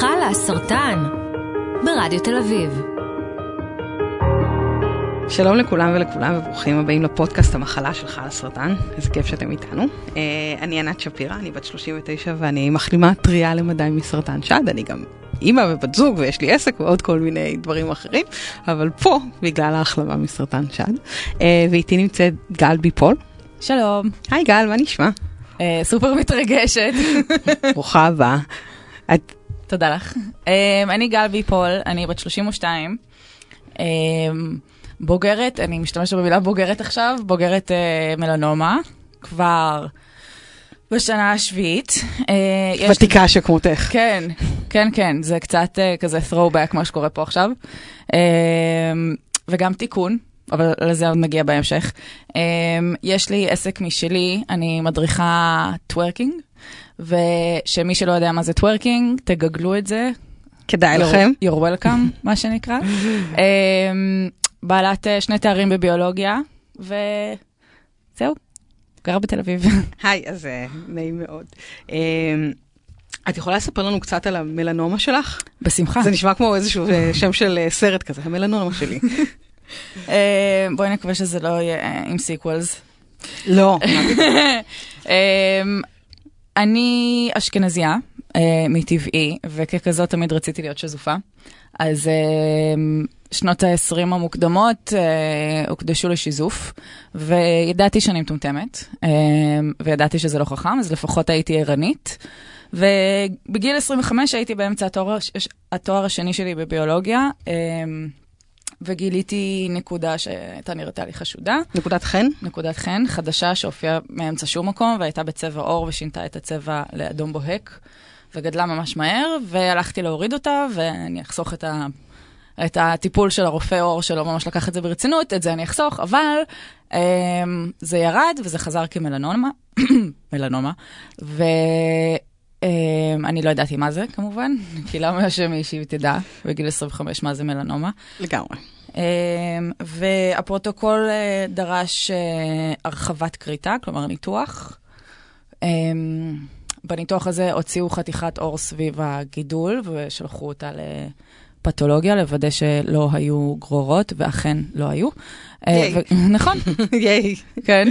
מחלה הסרטן ברדיו תל אביב. שלום לכולם ולכולם וברוכים הבאים לפודקאסט המחלה של חל הסרטן, איזה כיף שאתם איתנו. Uh, אני ענת שפירא, אני בת 39 ואני מחלימה טריה למדי מסרטן שד, אני גם אימא ובת זוג ויש לי עסק ועוד כל מיני דברים אחרים, אבל פה בגלל ההחלמה מסרטן שד. Uh, ואיתי נמצאת גל ביפול. שלום. היי גל, מה נשמע? Uh, סופר מתרגשת. ברוכה הבאה. את... תודה לך. Uh, אני גל ביפול, אני בת 32. Uh, בוגרת, אני משתמשת במילה בוגרת עכשיו, בוגרת אה, מלנומה, כבר בשנה השביעית. אה, ותיקה שכמותך. כן, כן, כן, זה קצת אה, כזה throwback מה שקורה פה עכשיו. אה, וגם תיקון, אבל לזה עוד נגיע בהמשך. יש לי עסק משלי, אני מדריכה טוורקינג, ושמי שלא יודע מה זה טוורקינג, תגגלו את זה. כדאי לכם. You're welcome, מה שנקרא. אה, בעלת אה, שני תארים בביולוגיה, וזהו, גרה בתל אביב. היי, אז אה, נעים מאוד. אמ, את יכולה לספר לנו קצת על המלנומה שלך? בשמחה. זה נשמע כמו איזשהו אה, שם של סרט כזה, המלנומה שלי. בואי נקווה שזה לא יהיה עם sequels. לא. אני אשכנזייה מטבעי, וככזאת תמיד רציתי להיות שזופה. אז אמ, שנות ה-20 המוקדמות אה, הוקדשו לשיזוף, וידעתי שאני מטומטמת, אה, וידעתי שזה לא חכם, אז לפחות הייתי ערנית. ובגיל 25 הייתי באמצע התואר, התואר השני שלי בביולוגיה, אה, וגיליתי נקודה שהייתה נראתה לי חשודה. נקודת חן? נקודת חן, חדשה שהופיעה מאמצע שום מקום, והייתה בצבע עור ושינתה את הצבע לאדום בוהק, וגדלה ממש מהר, והלכתי להוריד אותה, ואני אחסוך את ה... את הטיפול של הרופא עור שלא ממש לקח את זה ברצינות, את זה אני אחסוך, אבל um, זה ירד וזה חזר כמלנומה, מלנומה, ואני um, לא ידעתי מה זה כמובן, כי למה שמישהי תדע בגיל 25 מה זה מלנומה. לגמרי. Um, והפרוטוקול uh, דרש uh, הרחבת כריתה, כלומר ניתוח. Um, בניתוח הזה הוציאו חתיכת עור סביב הגידול ושלחו אותה. פתולוגיה, לוודא שלא היו גרורות, ואכן לא היו. ייי. נכון. ייי. כן,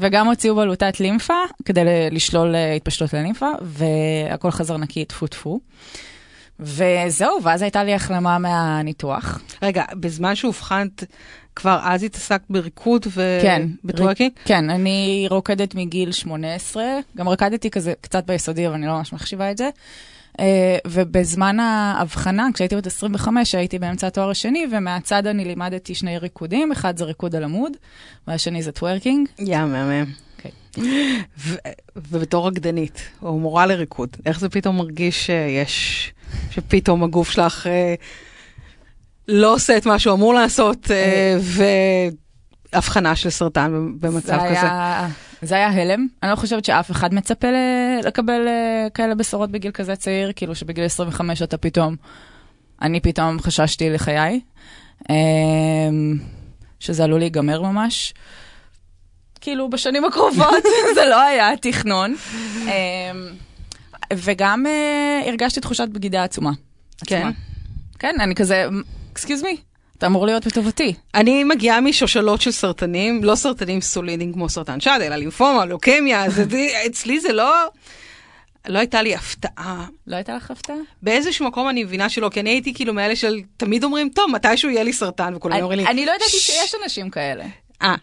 וגם הוציאו בלוטת לימפה כדי לשלול התפשטות ללימפה, והכל חזר נקי, טפו טפו. וזהו, ואז הייתה לי החלמה מהניתוח. רגע, בזמן שאובחנת, כבר אז התעסקת בריקוד ובטוורקינג? כן, כן, אני רוקדת מגיל 18, גם רקדתי כזה קצת ביסודי, אבל אני לא ממש מחשיבה את זה. Uh, ובזמן האבחנה, כשהייתי בת 25, הייתי באמצע התואר השני, ומהצד אני לימדתי שני ריקודים, אחד זה ריקוד על עמוד, והשני זה טוורקינג. יא, מהמם. ובתור רקדנית, או מורה לריקוד, איך זה פתאום מרגיש שיש, שפתאום הגוף שלך uh, לא עושה את מה שהוא אמור לעשות, uh, והבחנה של סרטן במצב זה כזה? זה היה הלם. אני לא חושבת שאף אחד מצפה לקבל אה, כאלה בשורות בגיל כזה צעיר, כאילו שבגיל 25 אתה פתאום, אני פתאום חששתי לחיי, אמ, שזה עלול להיגמר ממש. כאילו בשנים הקרובות זה לא היה תכנון. אמ, וגם uh, הרגשתי תחושת בגידה עצומה. כן? כן, אני כזה, excuse me, אתה אמור להיות בטובתי. אני מגיעה משושלות של סרטנים, לא סרטנים סולידיים כמו סרטן שד, אלא לימפומה, לוקמיה, זה, אצלי זה לא... לא הייתה לי הפתעה. לא הייתה לך הפתעה? באיזשהו מקום אני מבינה שלא, כי אני הייתי כאילו מאלה של תמיד אומרים, טוב, מתישהו יהיה לי סרטן, וכולם אומרים לי... אני לא ידעתי שיש אנשים כאלה. אה,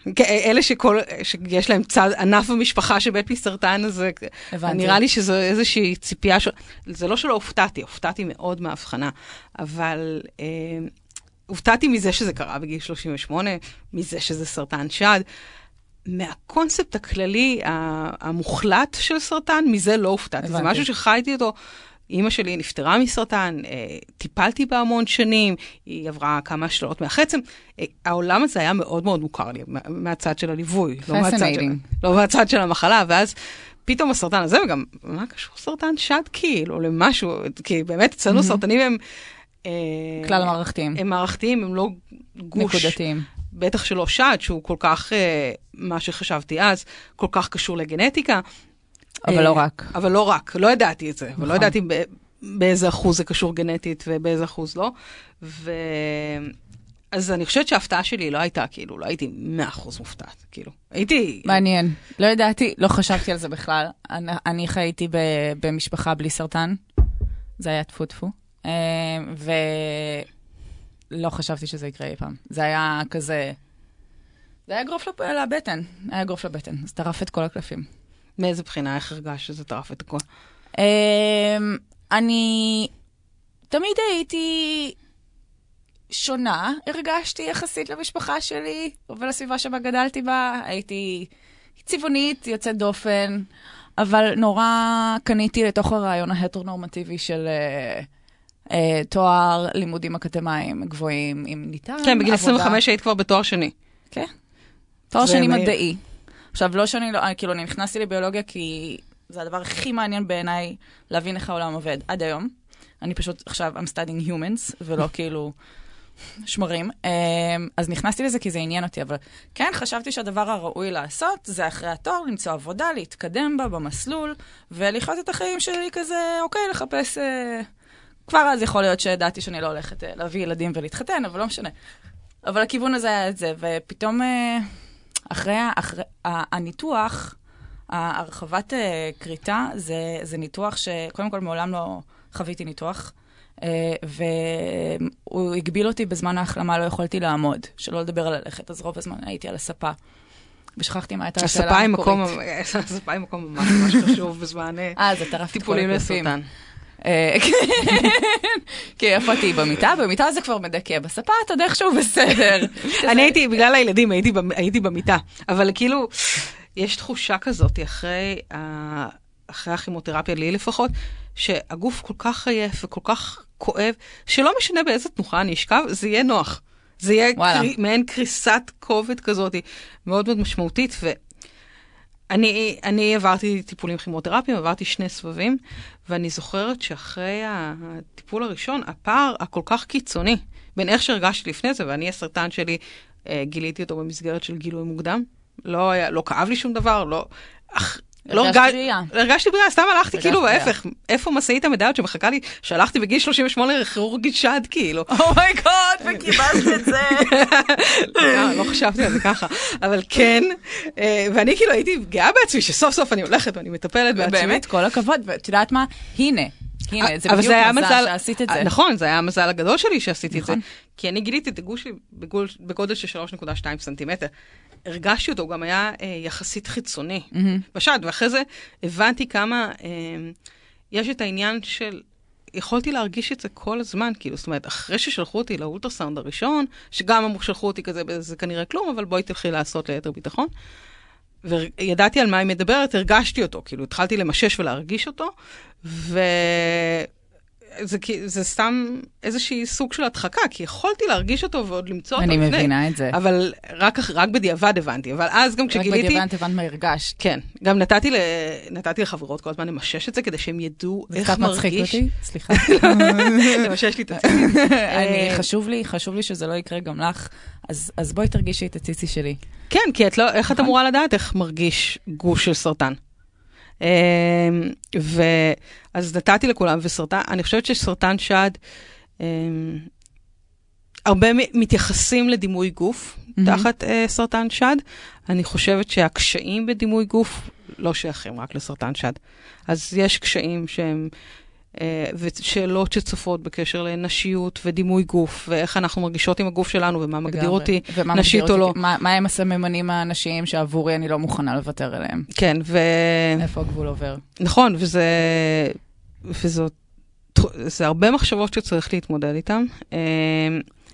אלה שכל, שיש להם צד, ענף במשפחה שבית מסרטן, אז. נראה לי שזו איזושהי ציפייה, ש... זה לא שלא הופתעתי, הופתעתי מאוד מההבחנה, אבל אה, הופתעתי מזה שזה קרה בגיל 38, מזה שזה סרטן שד. מהקונספט הכללי המוחלט של סרטן, מזה לא הופתעתי. זה משהו שחייתי אותו. אימא שלי נפטרה מסרטן, אה, טיפלתי בה המון שנים, היא עברה כמה השלאות מהחצם. אה, העולם הזה היה מאוד מאוד מוכר לי, מהצד של הליווי, לא מהצד של, לא מהצד של המחלה, ואז פתאום הסרטן הזה, וגם מה קשור סרטן שד כאילו, למשהו, כי באמת אצלנו mm-hmm. סרטנים הם... כלל מערכתיים. הם מערכתיים, הם לא גוש. נקודתיים. בטח שלא שד, שהוא כל כך, מה שחשבתי אז, כל כך קשור לגנטיקה. אבל לא רק. אבל לא רק, לא ידעתי את זה. נכון. אבל לא ידעתי באיזה אחוז זה קשור גנטית ובאיזה אחוז לא. ו... אז אני חושבת שההפתעה שלי לא הייתה, כאילו, לא הייתי 100% מופתעת, כאילו. הייתי... מעניין. לא ידעתי, לא חשבתי על זה בכלל. אני, אני חייתי ב, במשפחה בלי סרטן, זה היה טפו טפו, אה, ולא חשבתי שזה יקרה אי פעם. זה היה כזה... זה היה אגרוף לבטן, היה אגרוף לבטן, זה טרף את כל הקלפים. מאיזה בחינה, איך הרגשת שזה טרף את הכל? אמ, אני תמיד הייתי שונה, הרגשתי יחסית למשפחה שלי ולסביבה שבה גדלתי בה. הייתי צבעונית, יוצאת דופן, אבל נורא קניתי לתוך הרעיון ההטרונורמטיבי של... uh, תואר לימודים אקדמיים גבוהים, אם ניתן. כן, בגיל עבודה. 25 היית כבר בתואר שני. כן. תואר שני מהיר. מדעי. עכשיו, לא שאני לא, כאילו, אני נכנסתי לביולוגיה כי זה הדבר הכי מעניין בעיניי להבין איך העולם עובד עד היום. אני פשוט עכשיו, I'm studying humans, ולא כאילו שמרים. אמ, אז נכנסתי לזה כי זה עניין אותי, אבל כן, חשבתי שהדבר הראוי לעשות זה אחרי התואר למצוא עבודה, להתקדם בה במסלול, ולחיות את החיים שלי כזה, אוקיי, לחפש... אה, כבר אז יכול להיות שידעתי שאני לא הולכת אה, להביא ילדים ולהתחתן, אבל לא משנה. אבל הכיוון הזה היה את זה, ופתאום אה, אחרי, אחרי הניתוח, הרחבת כריתה, זה, זה ניתוח שקודם כל מעולם לא חוויתי ניתוח. אה, והוא הגביל אותי בזמן ההחלמה, לא יכולתי לעמוד, שלא לדבר על ללכת, אז רוב הזמן הייתי על הספה. ושכחתי מה הייתה השאלה המקורית. הספה היא מקום ממש ממש חשוב בזמן אה, טיפולים לסרטן. אה, כן, כי איפה תהיי במיטה? במיטה זה כבר מדכא, בספה את עוד איכשהו בסדר. אני הייתי, בגלל הילדים הייתי במיטה, אבל כאילו, יש תחושה כזאת אחרי הכימותרפיה, לי לפחות, שהגוף כל כך עייף וכל כך כואב, שלא משנה באיזה תנוחה אני אשכב, זה יהיה נוח. זה יהיה קרי, מעין קריסת כובד כזאת, מאוד מאוד משמעותית. ואני אני עברתי טיפולים כימותרפיים, עברתי שני סבבים, ואני זוכרת שאחרי הטיפול הראשון, הפער הכל כך קיצוני בין איך שהרגשתי לפני זה, ואני, הסרטן שלי, אה, גיליתי אותו במסגרת של גילוי מוקדם. לא, היה, לא כאב לי שום דבר, לא... אך, לא הרגשתי בריאה. הרגשתי בריאה, סתם הלכתי כאילו ההפך, איפה משאית המדליות שמחכה לי, שהלכתי בגיל 38 לכירורגית שד כאילו. אומייגוד, oh וקיבלת את זה. לא, לא חשבתי על זה ככה, אבל כן, אה, ואני כאילו הייתי גאה בעצמי שסוף סוף אני הולכת ואני מטפלת בעצמי. באמת, כל הכבוד, ואת יודעת מה? הנה. הנה, זה בדיוק מזל שעשית את זה. נכון, זה היה המזל הגדול שלי שעשיתי את זה. נכון. כי אני גיליתי את הגוש שלי בגודל של 3.2 סנטימטר. הרגשתי אותו, הוא גם היה אה, יחסית חיצוני mm-hmm. בשד, ואחרי זה הבנתי כמה אה, יש את העניין של... יכולתי להרגיש את זה כל הזמן, כאילו, זאת אומרת, אחרי ששלחו אותי לאולטרסאונד הראשון, שגם אמרו שלחו אותי כזה, זה כנראה כלום, אבל בואי תלכי לעשות ליתר ביטחון. וידעתי על מה היא מדברת, הרגשתי אותו, כאילו, התחלתי למשש ולהרגיש אותו, ו... זה, זה סתם איזושהי סוג של הדחקה, כי יכולתי להרגיש אותו ועוד למצוא אותו לפני. אני מבינה את זה. אבל רק, רק בדיעבד הבנתי, אבל אז גם כשגיליתי... רק בדיעבד הבנת מה הרגשת. כן, גם נתתי, ל, נתתי לחברות כל הזמן למשש את זה, כדי שהם ידעו איך מרגיש. זה קצת מצחיק אותי, סליחה. למשש לי את הציצי. אה, חשוב לי, חשוב לי שזה לא יקרה גם לך, אז, אז בואי תרגישי את הציצי שלי. כן, כי את לא, איך את נכון. אמורה לדעת איך מרגיש גוש של סרטן? אמ, ואז נתתי לכולם, וסרטן, אני חושבת שסרטן שד, אמ, הרבה מתייחסים לדימוי גוף mm-hmm. תחת uh, סרטן שד. אני חושבת שהקשיים בדימוי גוף לא שייכים רק לסרטן שד. אז יש קשיים שהם ושאלות שצופות בקשר לנשיות ודימוי גוף, ואיך אנחנו מרגישות עם הגוף שלנו, ומה מגדיר אותי נשית או לא. מה, מה הם הסממנים הנשיים שעבורי אני לא מוכנה לוותר עליהם? כן, ו... איפה הגבול עובר? נכון, וזה... וזאת... זה הרבה מחשבות שצריך להתמודד איתן.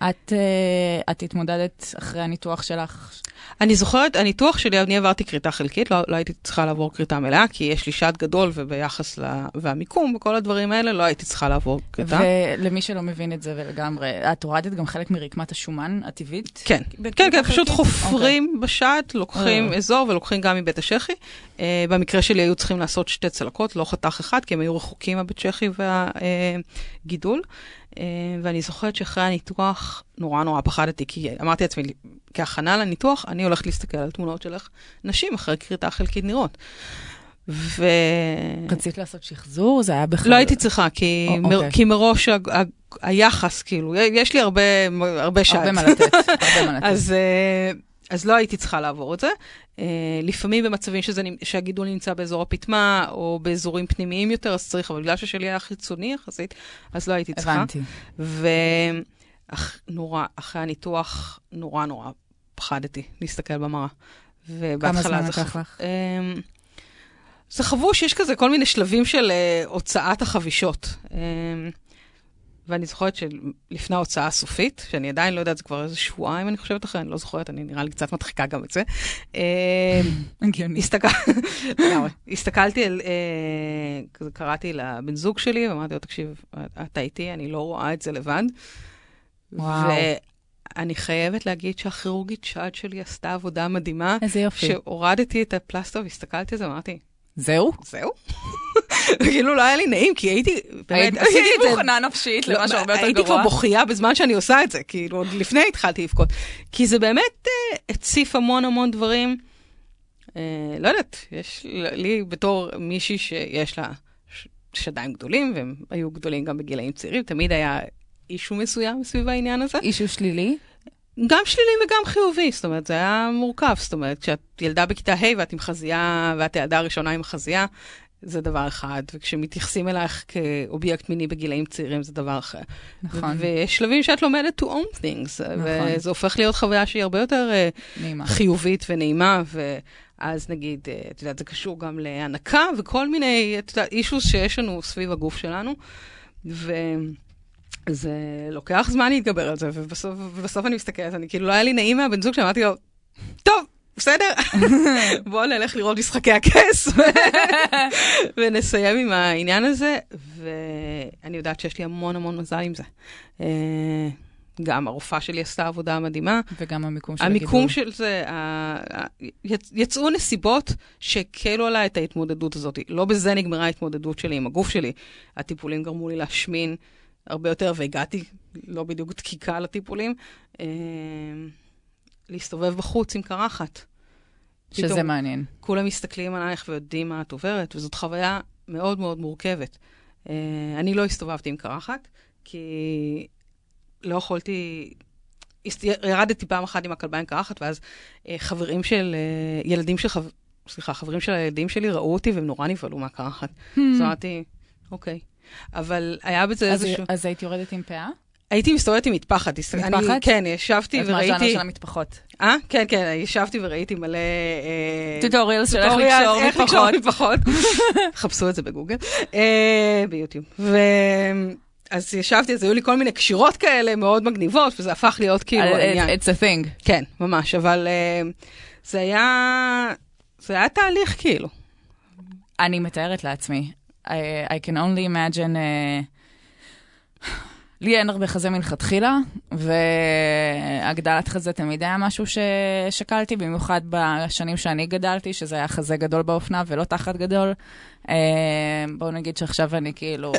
אה, את, uh, את התמודדת אחרי הניתוח שלך? אני זוכרת, הניתוח שלי, אני עברתי כריתה חלקית, לא, לא הייתי צריכה לעבור כריתה מלאה, כי יש לי שד גדול וביחס ל... והמיקום וכל הדברים האלה, לא הייתי צריכה לעבור כריתה. ולמי שלא מבין את זה ולגמרי, את הורדת גם חלק מרקמת השומן הטבעית? כן, כן, כן, פשוט חופרים okay. אוקיי. בשד, לוקחים uh. אזור ולוקחים גם מבית השחי. Uh, במקרה שלי היו צריכים לעשות שתי צלקות, לא חתך אחד, כי הם היו רחוקים הבית שחי והגידול. Uh, אה, ואני זוכרת שאחרי הניתוח נורא נורא פחדתי, כי אמרתי לעצמי, כהכנה לניתוח, אני הולכת להסתכל על תמונות של איך נשים אחרי כריתה חלקית נראות. ו... רצית לעשות שחזור? זה היה בכלל... לא הייתי צריכה, כי, או, מ... אוקיי. כי מראש ה... ה... היחס, כאילו, יש לי הרבה, הרבה שעת. הרבה מה לתת, הרבה מה לתת. אז, אה, אז לא הייתי צריכה לעבור את זה. אה, לפעמים במצבים שזה, שהגידול נמצא באזור הפטמה, או באזורים פנימיים יותר, אז צריך, אבל בגלל ששלי היה חיצוני יחסית, אז לא הייתי צריכה. הבנתי. ונורא, אחרי הניתוח, נורא נורא פחדתי להסתכל במראה. כמה זמן לקח לך? אמ, זה חבוש, יש כזה כל מיני שלבים של uh, הוצאת החבישות. Um, ואני זוכרת שלפני ההוצאה הסופית, שאני עדיין לא יודעת, זה כבר איזה שבועיים, אני חושבת אחרי, אני לא זוכרת, אני נראה לי קצת מדחיקה גם את זה. הגיוני. הסתכלתי על, uh, קראתי לבן זוג שלי, ואמרתי לו, תקשיב, אתה איתי, אני לא רואה את זה לבד. וואו. אני חייבת להגיד שהכירורגית שד שלי עשתה עבודה מדהימה. איזה יופי. כשהורדתי את הפלסטר והסתכלתי על זה, אמרתי, זהו? זהו? כאילו לא היה לי נעים, כי הייתי, באמת, עשיתי את זה. היית מוכנה נפשית למשהו לא, הרבה יותר גרוע. הייתי כבר בוכייה בזמן שאני עושה את זה, כאילו, עוד לפני התחלתי לבכות. כי זה באמת אה, הציף המון המון דברים. אה, לא יודעת, יש לי בתור מישהי שיש לה שדיים גדולים, והם היו גדולים גם בגילאים צעירים, תמיד היה אישו מסוים סביב העניין הזה. אישו שלילי? גם שלילי וגם חיובי, זאת אומרת, זה היה מורכב. זאת אומרת, כשאת ילדה בכיתה ה' ואת עם חזייה, ואת הילדה הראשונה עם חזייה, זה דבר אחד, וכשמתייחסים אלייך כאובייקט מיני בגילאים צעירים, זה דבר אחר. נכון. ויש שלבים שאת לומדת to own things, נכון. וזה הופך להיות חוויה שהיא הרבה יותר אה, נעימה. חיובית ונעימה, ואז נגיד, אה, את יודעת, זה קשור גם להנקה וכל מיני, את יודעת, אישוס שיש לנו סביב הגוף שלנו. ו... זה לוקח זמן להתגבר על זה, ובסוף, ובסוף אני מסתכלת, אני כאילו, לא היה לי נעים מהבן זוג שאמרתי לו, טוב, בסדר, בואו נלך לראות משחקי הכס ונסיים עם העניין הזה, ואני יודעת שיש לי המון המון מזל עם זה. אה, גם הרופאה שלי עשתה עבודה מדהימה. וגם המיקום של הגידול. המיקום של זה, יצאו נסיבות שהקלו עליי את ההתמודדות הזאת. לא בזה נגמרה ההתמודדות שלי עם הגוף שלי. הטיפולים גרמו לי להשמין. הרבה יותר, והגעתי לא בדיוק דקיקה לטיפולים, אה, להסתובב בחוץ עם קרחת. שזה פתאום, מעניין. כולם מסתכלים עלייך ויודעים מה את עוברת, וזאת חוויה מאוד מאוד מורכבת. אה, אני לא הסתובבתי עם קרחת, כי לא יכולתי... ירדתי פעם אחת עם הכלבה עם קרחת, ואז אה, חברים של, אה, ילדים של, חב... סליחה, חברים של הילדים שלי ראו אותי והם נורא נבהלו מהקרחת. Hmm. אז אמרתי, אוקיי. אבל היה בזה אז איזשהו... אז היית יורדת עם פאה? הייתי מסתובבת עם מטפחת. מטפחת? אני, כן, ישבתי וראיתי... אז מה הז'אנר של המטפחות? אה? כן, כן, ישבתי וראיתי מלא... טוטוריאלס של איך לקשור מטפחות. חפשו את זה בגוגל, אה, ביוטיוב. אז ישבתי, אז היו לי כל מיני קשירות כאלה מאוד מגניבות, וזה הפך להיות כאילו העניין. It's a thing. כן, ממש, אבל אה, זה היה... זה היה תהליך כאילו. אני מתארת לעצמי. I, I can only imagine... Uh, לי אין הרבה חזה מלכתחילה, והגדלת חזה תמיד היה משהו ששקלתי, במיוחד בשנים שאני גדלתי, שזה היה חזה גדול באופנה ולא תחת גדול. Uh, בואו נגיד שעכשיו אני כאילו,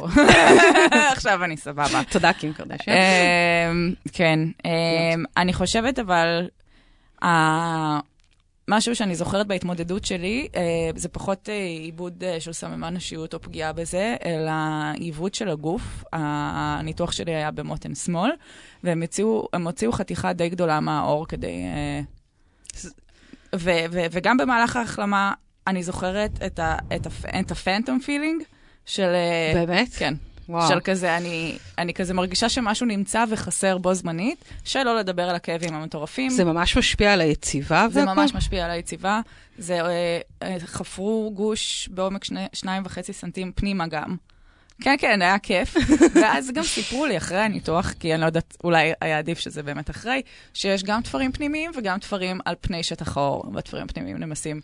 עכשיו אני סבבה. תודה, קים קרדשן. Uh, כן, uh, אני חושבת אבל, משהו שאני זוכרת בהתמודדות שלי, אה, זה פחות אה, עיבוד אה, של סממן נשיות או פגיעה בזה, אלא עיוות של הגוף. הניתוח שלי היה במותן שמאל, והם הוציאו, הוציאו חתיכה די גדולה מהאור כדי... ו, ו, וגם במהלך ההחלמה, אני זוכרת את, ה, את, ה, את הפנטום פילינג של... באמת? כן. וואו. של כזה, אני, אני כזה מרגישה שמשהו נמצא וחסר בו זמנית, שלא לדבר על הכאבים המטורפים. זה ממש משפיע על היציבה? זה ממש משפיע על היציבה. זה אה, אה, חפרו גוש בעומק שני, שניים וחצי סנטים פנימה גם. כן, כן, היה כיף. ואז גם סיפרו לי אחרי הניתוח, כי אני לא יודעת, אולי היה עדיף שזה באמת אחרי, שיש גם תפרים פנימיים וגם תפרים על פני שטח האור, והתפרים הפנימיים נמסים.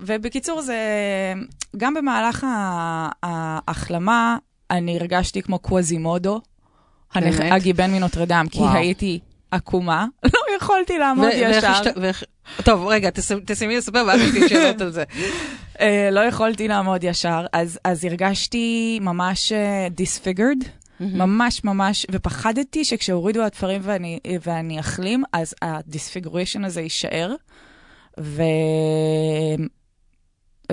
ובקיצור, זה גם במהלך ההחלמה, אני הרגשתי כמו קווזימודו, הגיבן מנוטרדם, כי הייתי עקומה, לא יכולתי לעמוד ישר. טוב, רגע, תסיימי לספר ואז יש לי שאלות על זה. אה, לא יכולתי לעמוד ישר, אז הרגשתי ממש disfigured. אה, ממש ממש, ופחדתי שכשהורידו התפרים ואני, ואני אחלים, אז ה disfiguration הזה יישאר. ו...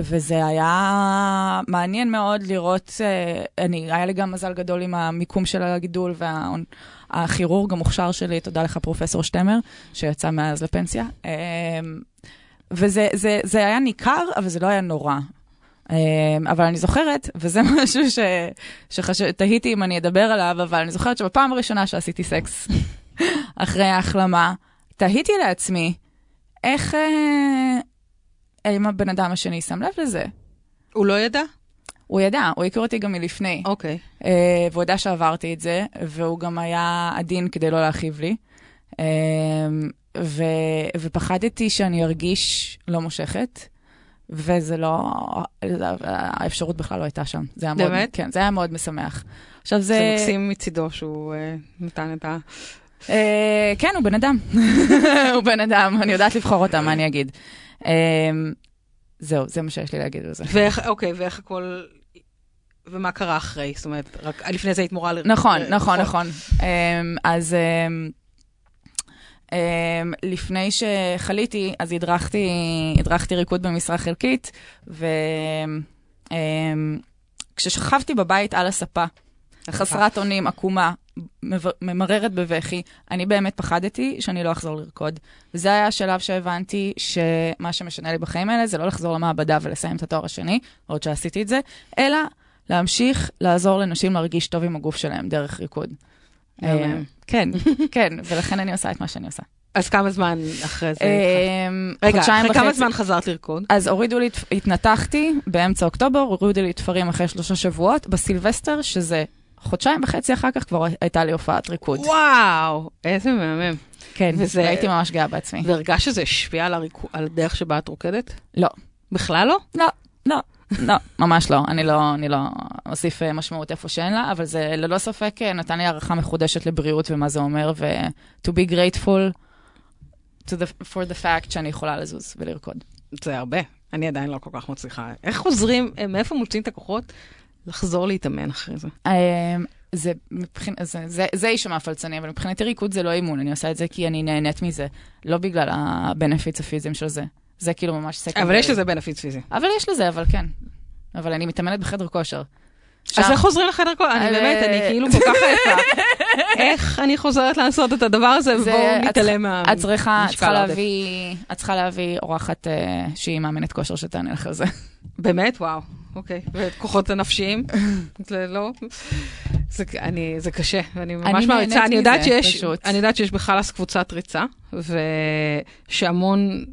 וזה היה מעניין מאוד לראות, אה, אני, היה לי גם מזל גדול עם המיקום של הגידול והכירורג המוכשר שלי, תודה לך, פרופסור שטמר, שיצא מאז לפנסיה. אה, וזה זה, זה היה ניכר, אבל זה לא היה נורא. אבל אני זוכרת, וזה משהו שתהיתי אם אני אדבר עליו, אבל אני זוכרת שבפעם הראשונה שעשיתי סקס אחרי ההחלמה, תהיתי לעצמי, איך, האם הבן אדם השני שם לב לזה? הוא לא ידע? הוא ידע, הוא הכיר אותי גם מלפני. אוקיי. Okay. אה, והוא ידע שעברתי את זה, והוא גם היה עדין כדי לא להכאיב לי. אה, ו, ופחדתי שאני ארגיש לא מושכת, וזה לא, האפשרות בכלל לא הייתה שם. זה היה מאוד, באמת? כן, זה היה מאוד משמח. עכשיו זה... זה מקסים מצידו שהוא uh, נתן את ה... Uh, כן, הוא בן אדם. הוא בן אדם, אני יודעת לבחור אותם, מה אני אגיד. אמ, זהו, זה מה שיש לי להגיד על זה. ואיך, אוקיי, ואיך הכל... ומה קרה אחרי? זאת אומרת, רק לפני זה היית מורה ל... נכון, נכון, נכון. אמ, אז אמ, לפני שחליתי, אז הדרכתי, הדרכתי ריקוד במשרה חלקית, וכששכבתי בבית על הספה, חסרת אונים, עקומה, ממררת בבכי, אני באמת פחדתי שאני לא אחזור לרקוד. וזה היה השלב שהבנתי שמה שמשנה לי בחיים האלה זה לא לחזור למעבדה ולסיים את התואר השני, עוד שעשיתי את זה, אלא להמשיך לעזור לנשים להרגיש טוב עם הגוף שלהם דרך ריקוד. אה, כן, כן, ולכן אני עושה את מה שאני עושה. אז כמה זמן אחרי זה? אמ, רגע, אחרי כמה זמן חזרת לרקוד? אז הורידו לי, התנתחתי באמצע אוקטובר, הורידו לי תפרים אחרי שלושה שבועות, בסילבסטר, שזה חודשיים וחצי אחר כך כבר הייתה לי הופעת ריקוד. וואו, איזה מהמם. כן, וזה... הייתי ממש גאה בעצמי. והרגשת שזה השפיע על, הריק... על הדרך שבה את רוקדת? לא. בכלל לא? לא, לא. לא, ממש לא. אני לא, אני לא אוסיף אה, משמעות איפה שאין לה, אבל זה ללא ספק אה, נתן לי הערכה מחודשת לבריאות ומה זה אומר, ו- to be grateful to the, for the fact שאני יכולה לזוז ולרקוד. זה הרבה. אני עדיין לא כל כך מצליחה. איך חוזרים, אה, מאיפה מוצאים את הכוחות לחזור להתאמן אחרי זה? אמ, זה מבחינ... זה, זה, זה יישמע פלצני, אבל מבחינתי ריקוד זה לא אימון, אני עושה את זה כי אני נהנית מזה, לא בגלל הבנפיץ הפיזיים של זה. זה כאילו ממש סקנדרי. אבל יש לזה בנפיץ פיזי. אבל יש לזה, אבל כן. אבל אני מתאמנת בחדר כושר. אז איך חוזרים לחדר כושר? אני באמת, אני כאילו כל כך עייפה. איך אני חוזרת לעשות את הדבר הזה, ובואו נתעלם מהמשקל העודף. את צריכה להביא אורחת אה, שהיא מאמנת כושר שתענה לך על זה. באמת? וואו. אוקיי. ואת כוחות הנפשיים? לא... זה, אני, זה קשה, אני ממש מעריצה. אני יודעת שיש, אני יודעת שיש בחלאס קבוצת ריצה, ושהמון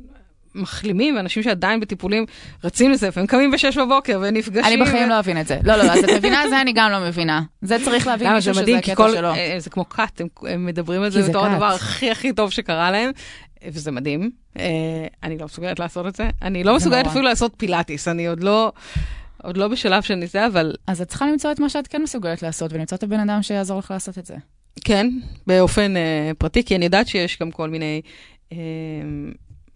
מחלימים ואנשים שעדיין בטיפולים רצים לזה, והם קמים ב-6 בבוקר ונפגשים. אני בחיים לא אבין את זה. לא, לא, אז את מבינה? זה אני גם לא מבינה. זה צריך להבין מישהו שזה הקטע שלו. אה, זה כמו כת, הם מדברים על זה בתור הדבר הכי הכי טוב שקרה להם. וזה מדהים, אה, אני לא מסוגלת לעשות את זה. אני לא מסוגלת אפילו לעשות פילאטיס, אני עוד לא... עוד לא בשלב שאני זה, אבל... אז את צריכה למצוא את מה שאת כן מסוגלת לעשות, ולמצוא את הבן אדם שיעזור לך לעשות את זה. כן, באופן אה, פרטי, כי אני יודעת שיש גם כל מיני אה,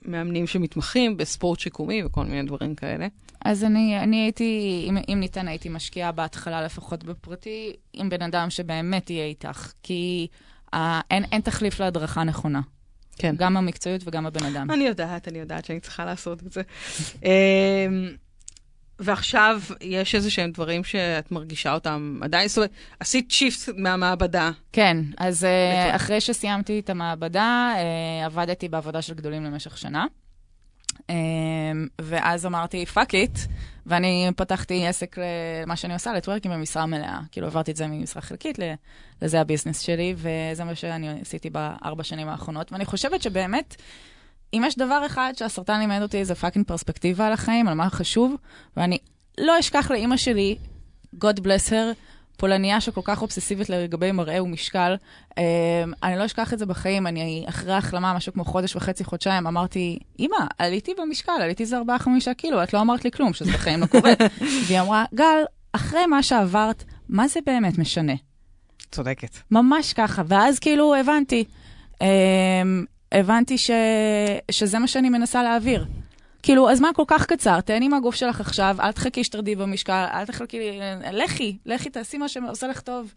מאמנים שמתמחים בספורט שיקומי וכל מיני דברים כאלה. אז אני, אני הייתי, אם, אם ניתן, הייתי משקיעה בהתחלה לפחות בפרטי, עם בן אדם שבאמת יהיה איתך, כי אה, אין, אין תחליף להדרכה נכונה. כן. גם המקצועיות וגם הבן אדם. אני יודעת, אני יודעת שאני צריכה לעשות את זה. ועכשיו יש איזה שהם דברים שאת מרגישה אותם עדיין, זאת אומרת, עשית shift מהמעבדה. כן, אז uh, אחרי שסיימתי את המעבדה, uh, עבדתי בעבודה של גדולים למשך שנה. Um, ואז אמרתי, fuck it, ואני פתחתי עסק למה שאני עושה, לטוורקים במשרה מלאה. כאילו, עברתי את זה ממשרה חלקית, לזה ה business שלי, וזה מה שאני עשיתי בארבע שנים האחרונות. ואני חושבת שבאמת, אם יש דבר אחד שהסרטן לימד אותי, זה fucking פרספקטיבה על החיים, על מה חשוב, ואני לא אשכח לאימא שלי, God bless her, פולניה שכל כך אובססיבית לגבי מראה ומשקל. אה, אני לא אשכח את זה בחיים, אני אחרי החלמה, משהו כמו חודש וחצי, חודשיים, אמרתי, אמא, עליתי במשקל, עליתי איזה 4-5 קילו, את לא אמרת לי כלום, שזה בחיים לא קורה. והיא אמרה, גל, אחרי מה שעברת, מה זה באמת משנה? צודקת. ממש ככה, ואז כאילו הבנתי. הבנתי ש... שזה מה שאני מנסה להעביר. כאילו, הזמן כל כך קצר, תהני מהגוף שלך עכשיו, אל תחכי שתרדי במשקל, אל תחכי, לכי, לכי, תעשי מה שעושה לך טוב.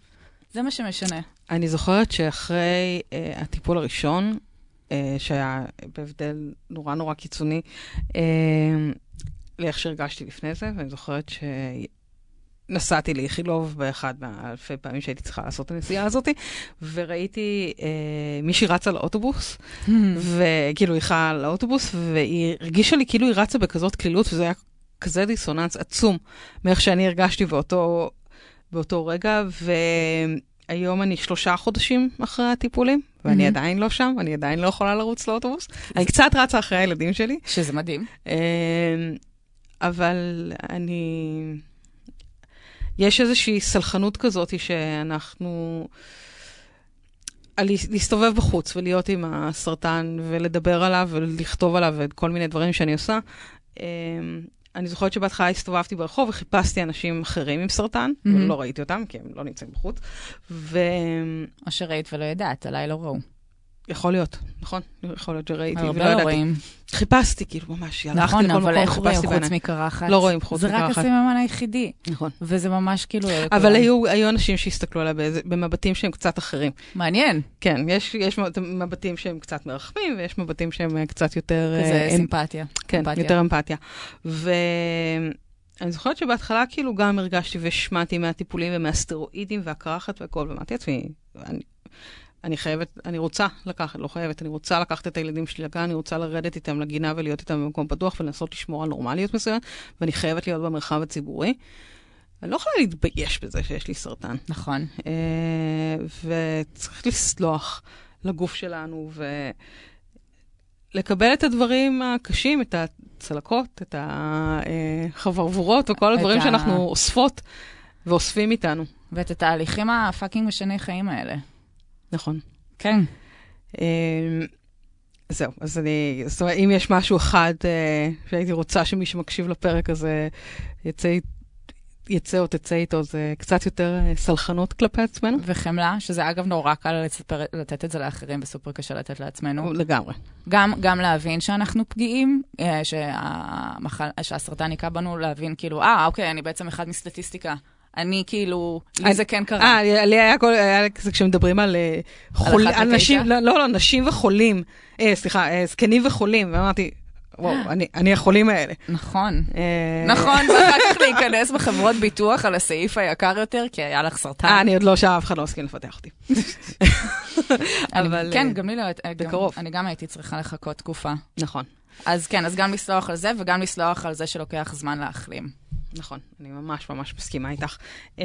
זה מה שמשנה. אני זוכרת שאחרי אה, הטיפול הראשון, אה, שהיה בהבדל נורא נורא קיצוני, אה, לאיך שהרגשתי לפני זה, ואני זוכרת שנסעתי לאיכילוב באחד מהאלפי פעמים שהייתי צריכה לעשות את הנסיעה הזאת, וראיתי אה, מישהי רצה לאוטובוס, וכאילו היא חיה על האוטובוס, והיא הרגישה לי כאילו היא רצה בכזאת קלילות, וזה היה כזה דיסוננס עצום מאיך שאני הרגשתי באותו, באותו רגע, והיום אני שלושה חודשים אחרי הטיפולים, ואני עדיין לא שם, אני עדיין לא יכולה לרוץ לאוטובוס. אני קצת רצה אחרי הילדים שלי. שזה מדהים. אמ, אבל אני... יש איזושהי סלחנות כזאת שאנחנו... להסתובב בחוץ ולהיות עם הסרטן ולדבר עליו ולכתוב עליו וכל מיני דברים שאני עושה. אמ, אני זוכרת שבהתחלה הסתובבתי ברחוב וחיפשתי אנשים אחרים עם סרטן, mm-hmm. ולא ראיתי אותם, כי הם לא נמצאים בחוץ. ו... או שראית ולא ידעת, אולי לא ראו. יכול להיות, נכון? יכול להיות שראיתי ולא ידעתי. הרבה לא רואים. חיפשתי, כאילו, ממש, הלכתי נכון, אבל איך רואים חוץ מקרחת? לא רואים חוץ מקרחת. זה רק הסממן היחידי. נכון. וזה ממש כאילו... אבל היו, היו אנשים שהסתכלו עליי במבטים שהם קצת אחרים. מעניין. כן, יש, יש מבטים שהם קצת מרחמים, ויש מבטים שהם אה, קצת יותר... כזה אה, סימפתיה. כן, אמפתיה. יותר אמפתיה. ואני זוכרת שבהתחלה כאילו גם הרגשתי והשמעתי מהטיפולים ומהסטרואידים והקרחת והכל, ואמרתי לעצמי, אני חייבת, אני רוצה לקחת, לא חייבת, אני רוצה לקחת את הילדים שלי לגן, אני רוצה לרדת איתם לגינה ולהיות איתם במקום פתוח ולנסות לשמור על נורמליות מסוימת, ואני חייבת להיות במרחב הציבורי. אני לא יכולה להתבייש בזה שיש לי סרטן. נכון. אה, וצריך לסלוח לגוף שלנו ולקבל את הדברים הקשים, את הצלקות, את החברבורות וכל הדברים ה... שאנחנו אוספות ואוספים איתנו. ואת התהליכים הפאקינג משני חיים האלה. נכון. כן. אמ, זהו, אז אני, זאת אומרת, אם יש משהו אחד uh, שהייתי רוצה שמי שמקשיב לפרק הזה יצא, יצא או תצא איתו, זה קצת יותר uh, סלחנות כלפי עצמנו. וחמלה, שזה אגב נורא קל לספר, לתת את זה לאחרים וסופר קשה לתת לעצמנו. לגמרי. גם, גם להבין שאנחנו פגיעים, שהמחל, שהסרטן היכה בנו, להבין כאילו, אה, אוקיי, אני בעצם אחד מסטטיסטיקה. אני כאילו, לי זה כן קרה. אה, לי היה כל, היה כזה כשמדברים על אה, חולים, אנשים, לא, לא, לא, נשים וחולים, אה, סליחה, אה, זקנים וחולים, ואמרתי, וואו, אני, אני החולים האלה. נכון. נכון, ואחר כך להיכנס בחברות ביטוח על הסעיף היקר יותר, כי היה לך סרטן. אה, אני עוד לא שם, אף אחד לא הסכים לפתח אותי. אבל... כן, גם לי לא, בקרוב. אני גם הייתי צריכה לחכות תקופה. נכון. אז כן, אז גם לסלוח על זה, וגם לסלוח על זה שלוקח זמן להחלים. נכון, אני ממש ממש מסכימה איתך. אמ,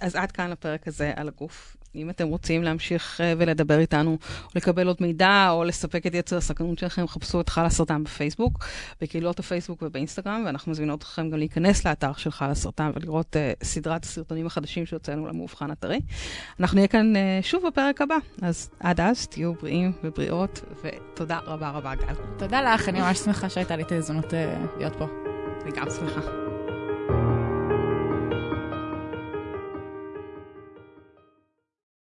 אז עד כאן הפרק הזה על הגוף. אם אתם רוצים להמשיך אה, ולדבר איתנו, או לקבל עוד מידע, או לספק את יצר הסכנות שלכם, חפשו את חלה סרטן בפייסבוק, בקהילות הפייסבוק ובאינסטגרם, ואנחנו מזמינות אתכם גם להיכנס לאתר של חלה סרטן ולראות uh, סדרת הסרטונים החדשים שהוצאנו למאובחן הטרי. אנחנו נהיה כאן uh, שוב בפרק הבא, אז עד אז תהיו בריאים ובריאות, ותודה רבה רבה, גל. תודה לך, אני ממש שמחה שהייתה לי את ההזדמנות uh, להיות פה. אני גם שמחה.